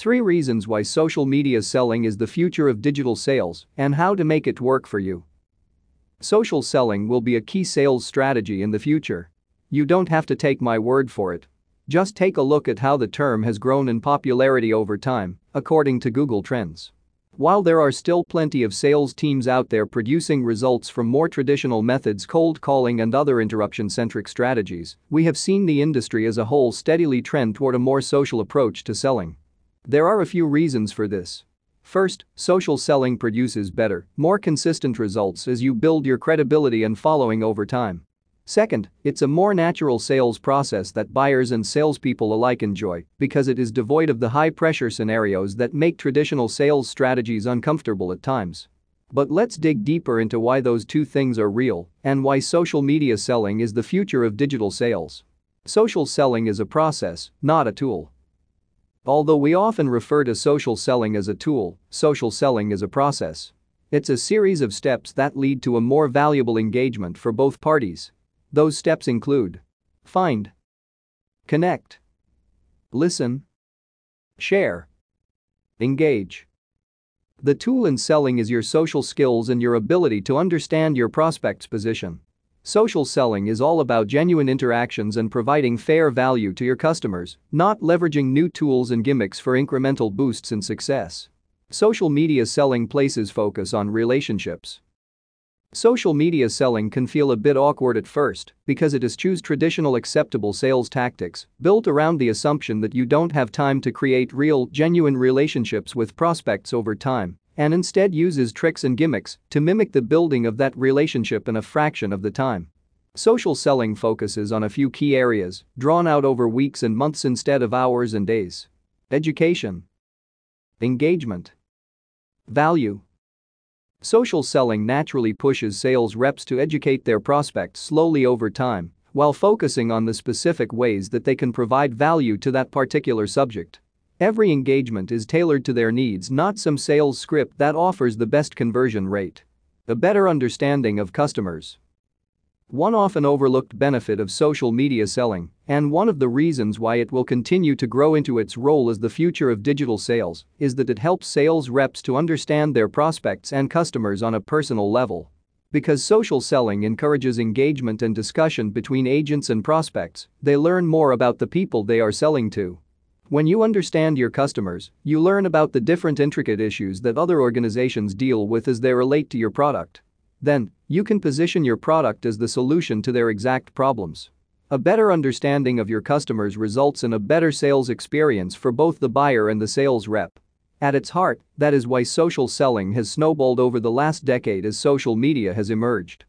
3 reasons why social media selling is the future of digital sales and how to make it work for you. Social selling will be a key sales strategy in the future. You don't have to take my word for it. Just take a look at how the term has grown in popularity over time, according to Google Trends. While there are still plenty of sales teams out there producing results from more traditional methods cold calling and other interruption-centric strategies, we have seen the industry as a whole steadily trend toward a more social approach to selling. There are a few reasons for this. First, social selling produces better, more consistent results as you build your credibility and following over time. Second, it's a more natural sales process that buyers and salespeople alike enjoy because it is devoid of the high pressure scenarios that make traditional sales strategies uncomfortable at times. But let's dig deeper into why those two things are real and why social media selling is the future of digital sales. Social selling is a process, not a tool. Although we often refer to social selling as a tool, social selling is a process. It's a series of steps that lead to a more valuable engagement for both parties those steps include find, connect, listen, share, engage. The tool in selling is your social skills and your ability to understand your prospect's position. Social selling is all about genuine interactions and providing fair value to your customers, not leveraging new tools and gimmicks for incremental boosts in success. Social media selling places focus on relationships. Social media selling can feel a bit awkward at first because it eschews traditional acceptable sales tactics built around the assumption that you don't have time to create real, genuine relationships with prospects over time and instead uses tricks and gimmicks to mimic the building of that relationship in a fraction of the time. Social selling focuses on a few key areas drawn out over weeks and months instead of hours and days. Education, engagement, value, Social selling naturally pushes sales reps to educate their prospects slowly over time while focusing on the specific ways that they can provide value to that particular subject. Every engagement is tailored to their needs, not some sales script that offers the best conversion rate. A better understanding of customers. One often overlooked benefit of social media selling, and one of the reasons why it will continue to grow into its role as the future of digital sales, is that it helps sales reps to understand their prospects and customers on a personal level. Because social selling encourages engagement and discussion between agents and prospects, they learn more about the people they are selling to. When you understand your customers, you learn about the different intricate issues that other organizations deal with as they relate to your product. Then, you can position your product as the solution to their exact problems. A better understanding of your customers results in a better sales experience for both the buyer and the sales rep. At its heart, that is why social selling has snowballed over the last decade as social media has emerged.